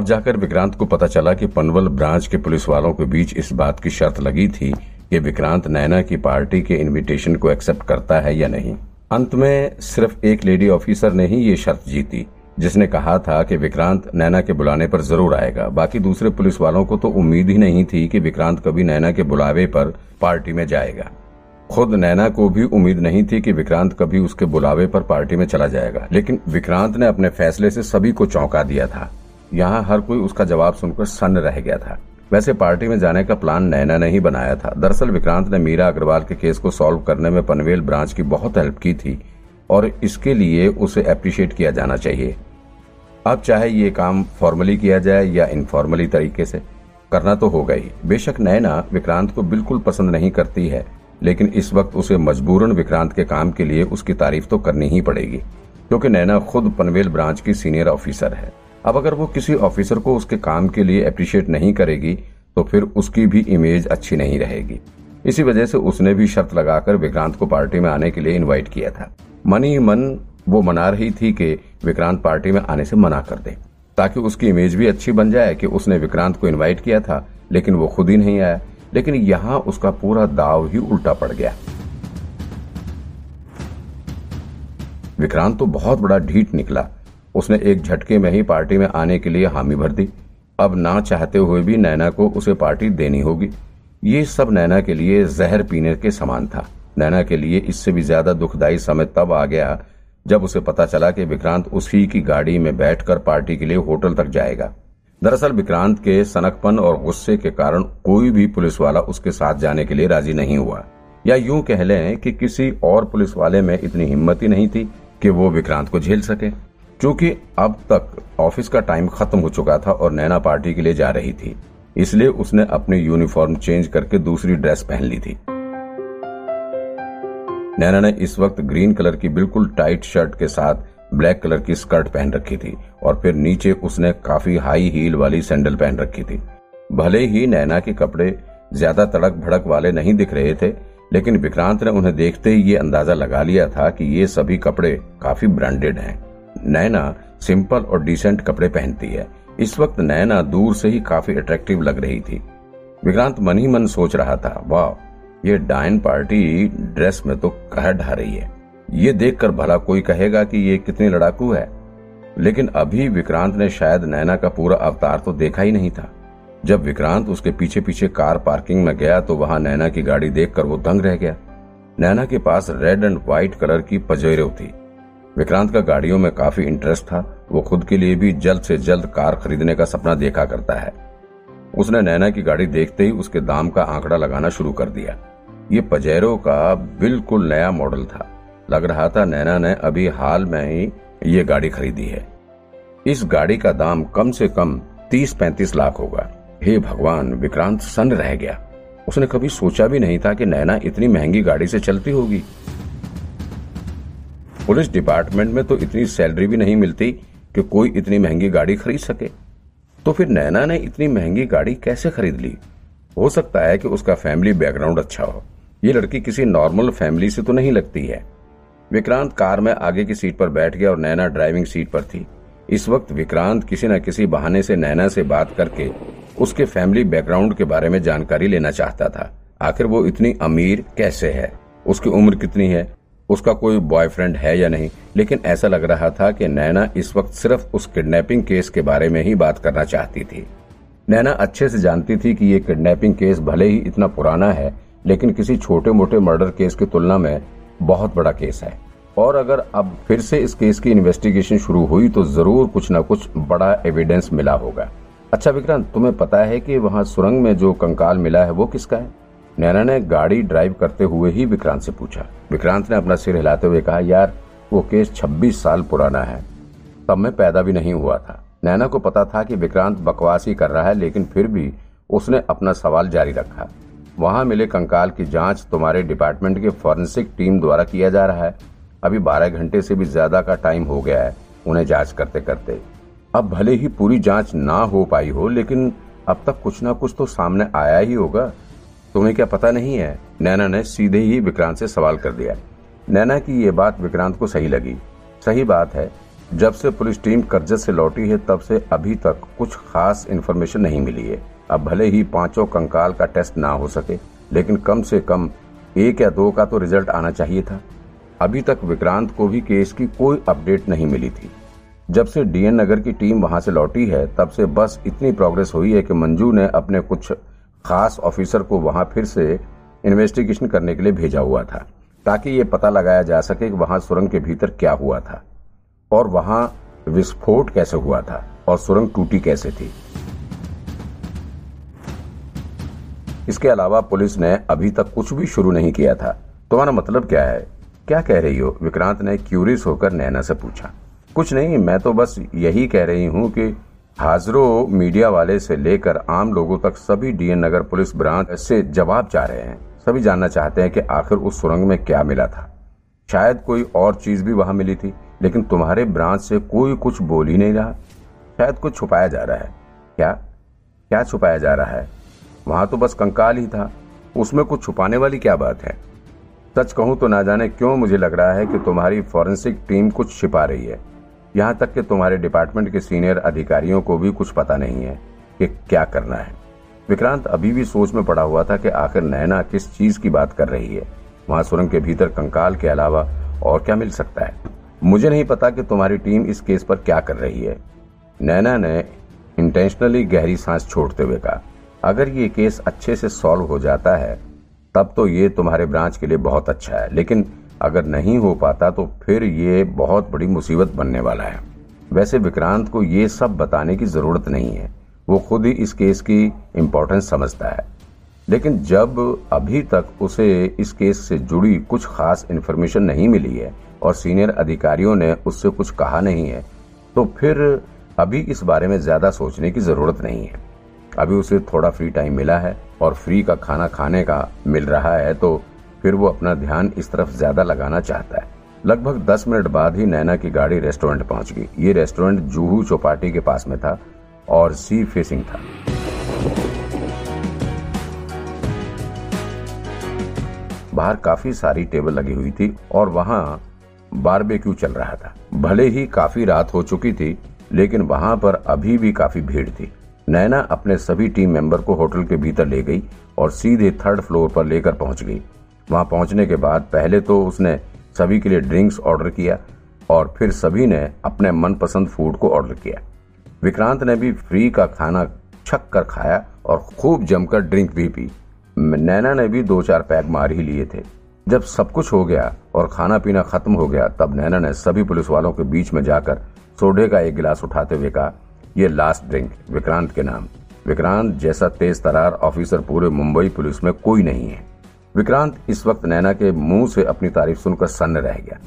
अब जाकर विक्रांत को पता चला कि पनवल ब्रांच के पुलिस वालों के बीच इस बात की शर्त लगी थी कि विक्रांत नैना की पार्टी के इनविटेशन को एक्सेप्ट करता है या नहीं। अंत में सिर्फ़ एक लेडी ऑफिसर ने ही ये शर्त जीती, जिसने कहा था कि विक्रांत नैना के बुलाने पर ज़रूर आएगा। बाकी दूसरे पुलिस वालों को तो उम्मीद ही नहीं थी कि विक्रांत कभी नैना के बुलावे पर पार्टी में जाएगा। खुद नैना को भी उम्मीद नहीं थी कि विक्रांत कभी उसके बुलावे पर पार्टी में चला जाएगा, लेकिन विक्रांत ने अपने फैसले से सभी को चौंका दिया था। यहाँ हर कोई उसका जवाब सुनकर सन्न रह गया था। वैसे पार्टी में जाने का प्लान नैना ने ही बनाया था। दरअसल विक्रांत ने मीरा अग्रवाल के केस को सॉल्व करने में पनवेल ब्रांच की बहुत हेल्प की थी, और इसके लिए उसे अप्रिशिएट किया जाना चाहिए। अब चाहे ये काम फॉर्मली किया जाए या इनफॉर्मली तरीके से, करना तो होगा ही। बेशक नैना विक्रांत को बिल्कुल पसंद नहीं करती है, लेकिन इस वक्त उसे मजबूरन विक्रांत के काम के लिए उसकी तारीफ़ तो करनी ही पड़ेगी, क्योंकि नैना खुद पनवेल ब्रांच की सीनियर ऑफिसर है। अब अगर वो किसी ऑफिसर को उसके काम के लिए अप्रिशिएट नहीं करेगी तो फिर उसकी भी इमेज अच्छी नहीं रहेगी। इसी वजह से उसने भी शर्त लगाकर विक्रांत को पार्टी में आने के लिए इनवाइट किया था। मन ही मन वो मना रही थी कि विक्रांत पार्टी में आने से मना कर दे, ताकि उसकी इमेज भी अच्छी बन जाए कि उसने विक्रांत को इनवाइट किया था, लेकिन वो खुद ही नहीं आया। लेकिन यहाँ उसका पूरा दाव ही उल्टा पड़ गया। विक्रांत तो बहुत बड़ा ढीठ निकला। उसने एक झटके में ही पार्टी में आने के लिए हामी भर दी। अब ना चाहते हुए भी नैना को उसे पार्टी देनी होगी। ये सब नैना के लिए जहर पीने के समान था। नैना के लिए इससे भी ज़्यादा दुखदायी समय तब आ गया जब उसे पता चला कि विक्रांत उसी की गाड़ी में बैठकर पार्टी के लिए होटल तक जाएगा। दरअसल विक्रांत के सनकपन और गुस्से के कारण कोई भी पुलिस वाला उसके साथ जाने के लिए राज़ी नहीं हुआ। या यूँ कह लें कि किसी और पुलिस वाले में इतनी हिम्मत ही नहीं थी कि वो विक्रांत को झेल सके। क्योंकि अब तक ऑफ़िस का टाइम खत्म हो चुका था और नैना पार्टी के लिए जा रही थी, इसलिए उसने अपनी यूनिफॉर्म चेंज करके दूसरी ड्रेस पहन ली थी। नैना ने इस वक्त ग्रीन कलर की बिल्कुल टाइट शर्ट के साथ ब्लैक कलर की स्कर्ट पहन रखी थी और फिर नीचे उसने काफ़ी हाई हील वाली सैंडल पहन रखी थी। भले ही नैना के कपड़े ज़्यादा तड़क भड़क वाले नहीं दिख रहे थे, लेकिन विक्रांत ने उन्हें देखते ही ये अंदाज़ा लगा लिया था कि ये सभी कपड़े काफ़ी ब्रांडेड हैं। नैना सिंपल और डिसेंट कपड़े पहनती है। इस वक्त नैना दूर से ही काफ़ी अट्रैक्टिव लग रही थी। विक्रांत मन ही मन सोच रहा था, वाह, ये डायन पार्टी ड्रेस में तो कह ढा रही है। ये देखकर भला कोई कहेगा कि ये कितनी लड़ाकू है? लेकिन अभी विक्रांत ने शायद नैना का पूरा अवतार तो देखा ही नहीं था। जब विक्रांत उसके पीछे पीछे कार पार्किंग में गया तो वहाँ नैना की गाड़ी देखकर वो दंग रह गया। नैना के पास रेड एंड व्हाइट कलर की पजेरो थी। विक्रांत का गाड़ियों में काफ़ी इंटरेस्ट था। वो खुद के लिए भी जल्द से जल्द कार खरीदने का सपना देखा करता है। उसने नैना की गाड़ी देखते ही उसके दाम का आंकड़ा लगाना शुरू कर दिया। ये पजेरो का बिल्कुल नया मॉडल था। लग रहा था नैना ने अभी हाल में ही ये गाड़ी खरीदी है। इस गाड़ी का दाम कम से कम तीस पैंतीस लाख होगा। हे भगवान, विक्रांत सन रह गया। उसने कभी सोचा भी नहीं था कि नैना इतनी महँगी गाड़ी से चलती होगी। पुलिस डिपार्टमेंट में तो इतनी सैलरी भी नहीं मिलती कि कोई इतनी महँगी गाड़ी खरीद सके। तो फिर नैना ने इतनी महँगी गाड़ी कैसे खरीद ली? हो सकता है कि उसका फैमिली बैकग्राउंड अच्छा हो। ये लड़की किसी नॉर्मल फैमिली से तो नहीं लगती है। विक्रांत कार में आगे की सीट पर बैठ गया और नैना ड्राइविंग सीट पर थी। इस वक्त विक्रांत किसी न किसी बहाने से नैना से बात करके उसके फैमिली बैकग्राउंड के बारे में जानकारी लेना चाहता था। आखिर वो इतनी अमीर कैसे है? उसकी उम्र कितनी है? उसका कोई बॉयफ्रेंड है या नहीं। लेकिन ऐसा लग रहा था कि नैना इस वक्त सिर्फ़ उस किडनैपिंग केस के बारे में ही बात करना चाहती थी। नैना अच्छे से जानती थी कि ये किडनैपिंग केस भले ही इतना पुराना है, लेकिन किसी छोटे मोटे मर्डर केस की तुलना में बहुत बड़ा केस है। और अगर अब फिर से इस केस की इन्वेस्टिगेशन शुरू हुई तो ज़रूर कुछ न कुछ बड़ा एविडेंस मिला होगा। अच्छा विक्रांत, तुम्हें पता है कि वहाँ सुरंग में जो कंकाल मिला है, वो किसका है? नैना ने गाड़ी ड्राइव करते हुए ही विक्रांत से पूछा। विक्रांत ने अपना सिर हिलाते हुए कहा, यार, वो केस 26 साल पुराना है। तब मैं पैदा भी नहीं हुआ था। नैना को पता था कि विक्रांत बकवास ही कर रहा है, लेकिन फिर भी उसने अपना सवाल जारी रखा। वहाँ मिले कंकाल की जाँच तुम्हारे डिपार्टमेंट के फॉरेंसिक टीम द्वारा किया जा रहा है। अभी बारह घंटे से भी ज़्यादा का टाइम हो गया है उन्हें जाँच करते करते। अब भले ही पूरी जाँच ना हो पाई हो, लेकिन अब तक कुछ ना कुछ तो सामने आया ही होगा। तुम्हें क्या पता नहीं है? नैना ने सीधे ही विक्रांत से सवाल कर दिया। नैना की ये बात विक्रांत को सही लगी। सही बात है, जब से पुलिस टीम करजत से लौटी है, तब से अभी तक कुछ खास इन्फॉर्मेशन नहीं मिली है। अब भले ही पाँचों कंकाल का टेस्ट ना हो सके, लेकिन कम से कम एक या दो का तो रिज़ल्ट आना चाहिए था। अभी तक विक्रांत को भी केस की कोई अपडेट नहीं मिली थी। जब से डीएन नगर की टीम वहाँ से लौटी है, तब से बस इतनी प्रोग्रेस हुई है कि मंजू ने अपने कुछ खास ऑफिसर को वहाँ फिर से इन्वेस्टिगेशन करने के लिए भेजा हुआ था, ताकि ये पता लगाया जा सके कि वहाँ सुरंग के भीतर क्या हुआ था, और वहाँ विस्फोट कैसे हुआ था, और सुरंग टूटी कैसे थी। इसके अलावा पुलिस ने अभी तक कुछ भी शुरू नहीं किया था। तुम्हारा मतलब क्या है? क्या कह रही हो? विक्रांत ने क्यूरियस होकर नैना से पूछा। कुछ नहीं, मैं तो बस यही कह रही हूँ कि हाजरों मीडिया वाले से लेकर आम लोगों तक सभी डीएन नगर पुलिस ब्रांच से जवाब चाह रहे हैं। सभी जानना चाहते हैं कि आखिर उस सुरंग में क्या मिला था। शायद कोई और चीज़ भी वहाँ मिली थी, लेकिन तुम्हारे ब्रांच से कोई कुछ बोल ही नहीं रहा। शायद कुछ छुपाया जा रहा है। क्या? क्या छुपाया जा रहा है? वहाँ तो बस कंकाल ही था। उसमें कुछ छुपाने वाली क्या बात है? सच कहूँ तो ना जाने क्यों मुझे लग रहा है कि तुम्हारी फॉरेंसिक टीम कुछ छिपा रही है। यहाँ तक कि तुम्हारे डिपार्टमेंट के सीनियर अधिकारियों को भी कुछ पता नहीं है कि क्या करना है। विक्रांत अभी भी सोच में पड़ा हुआ था कि आखिर नैना किस चीज़ की बात कर रही है। वहाँ सुरंग के भीतर कंकाल के अलावा और क्या मिल सकता है? मुझे नहीं पता कि तुम्हारी टीम इस केस पर क्या कर रही है। नैना ने इंटेंशनली गहरी सांस छोड़ते हुए कहा, अगर ये केस अच्छे से सॉल्व हो जाता है, तब तो ये तुम्हारे ब्रांच के लिए बहुत अच्छा है, लेकिन अगर नहीं हो पाता तो फिर ये बहुत बड़ी मुसीबत बनने वाला है। वैसे विक्रांत को ये सब बताने की ज़रूरत नहीं है। वो खुद ही इस केस की इम्पोर्टेंस समझता है। लेकिन जब अभी तक उसे इस केस से जुड़ी कुछ खास इन्फॉर्मेशन नहीं मिली है और सीनियर अधिकारियों ने उससे कुछ कहा नहीं है तो फिर अभी इस बारे में ज़्यादा सोचने की ज़रूरत नहीं है। अभी उसे थोड़ा फ्री टाइम मिला है और फ्री का खाना खाने का मिल रहा है तो फिर वो अपना ध्यान इस तरफ़ ज़्यादा लगाना चाहता है। लगभग दस मिनट बाद ही नैना की गाड़ी रेस्टोरेंट पहुँच गई। ये रेस्टोरेंट जूहू चौपाटी के पास में था और सी फेसिंग था। बाहर काफ़ी सारी टेबल लगी हुई थी और वहाँ बारबेक्यू चल रहा था। भले ही काफ़ी रात हो चुकी थी, लेकिन वहाँ पर अभी भी काफ़ी भीड़ थी। नैना अपने सभी टीम मेंबर को होटल के भीतर ले गई और सीधे थर्ड फ्लोर पर लेकर पहुँच गई। वहाँ पहुँचने के बाद पहले तो उसने सभी के लिए ड्रिंक्स ऑर्डर किया और फिर सभी ने अपने मनपसंद फ़ूड को ऑर्डर किया। विक्रांत ने भी फ्री का खाना छक कर खाया और खूब जमकर ड्रिंक भी पी। नैना ने भी दो चार पैक मार ही लिए थे। जब सब कुछ हो गया और खाना पीना खत्म हो गया, तब नैना ने सभी पुलिस वालों के बीच में जाकर सोडे का एक गिलास उठाते हुए कहा, ये लास्ट ड्रिंक विक्रांत के नाम। विक्रांत जैसा तेज तरार ऑफिसर पूरे मुंबई पुलिस में कोई नहीं है। विक्रांत इस वक्त नैना के मुँह से अपनी तारीफ़ सुनकर सन्न रह गया।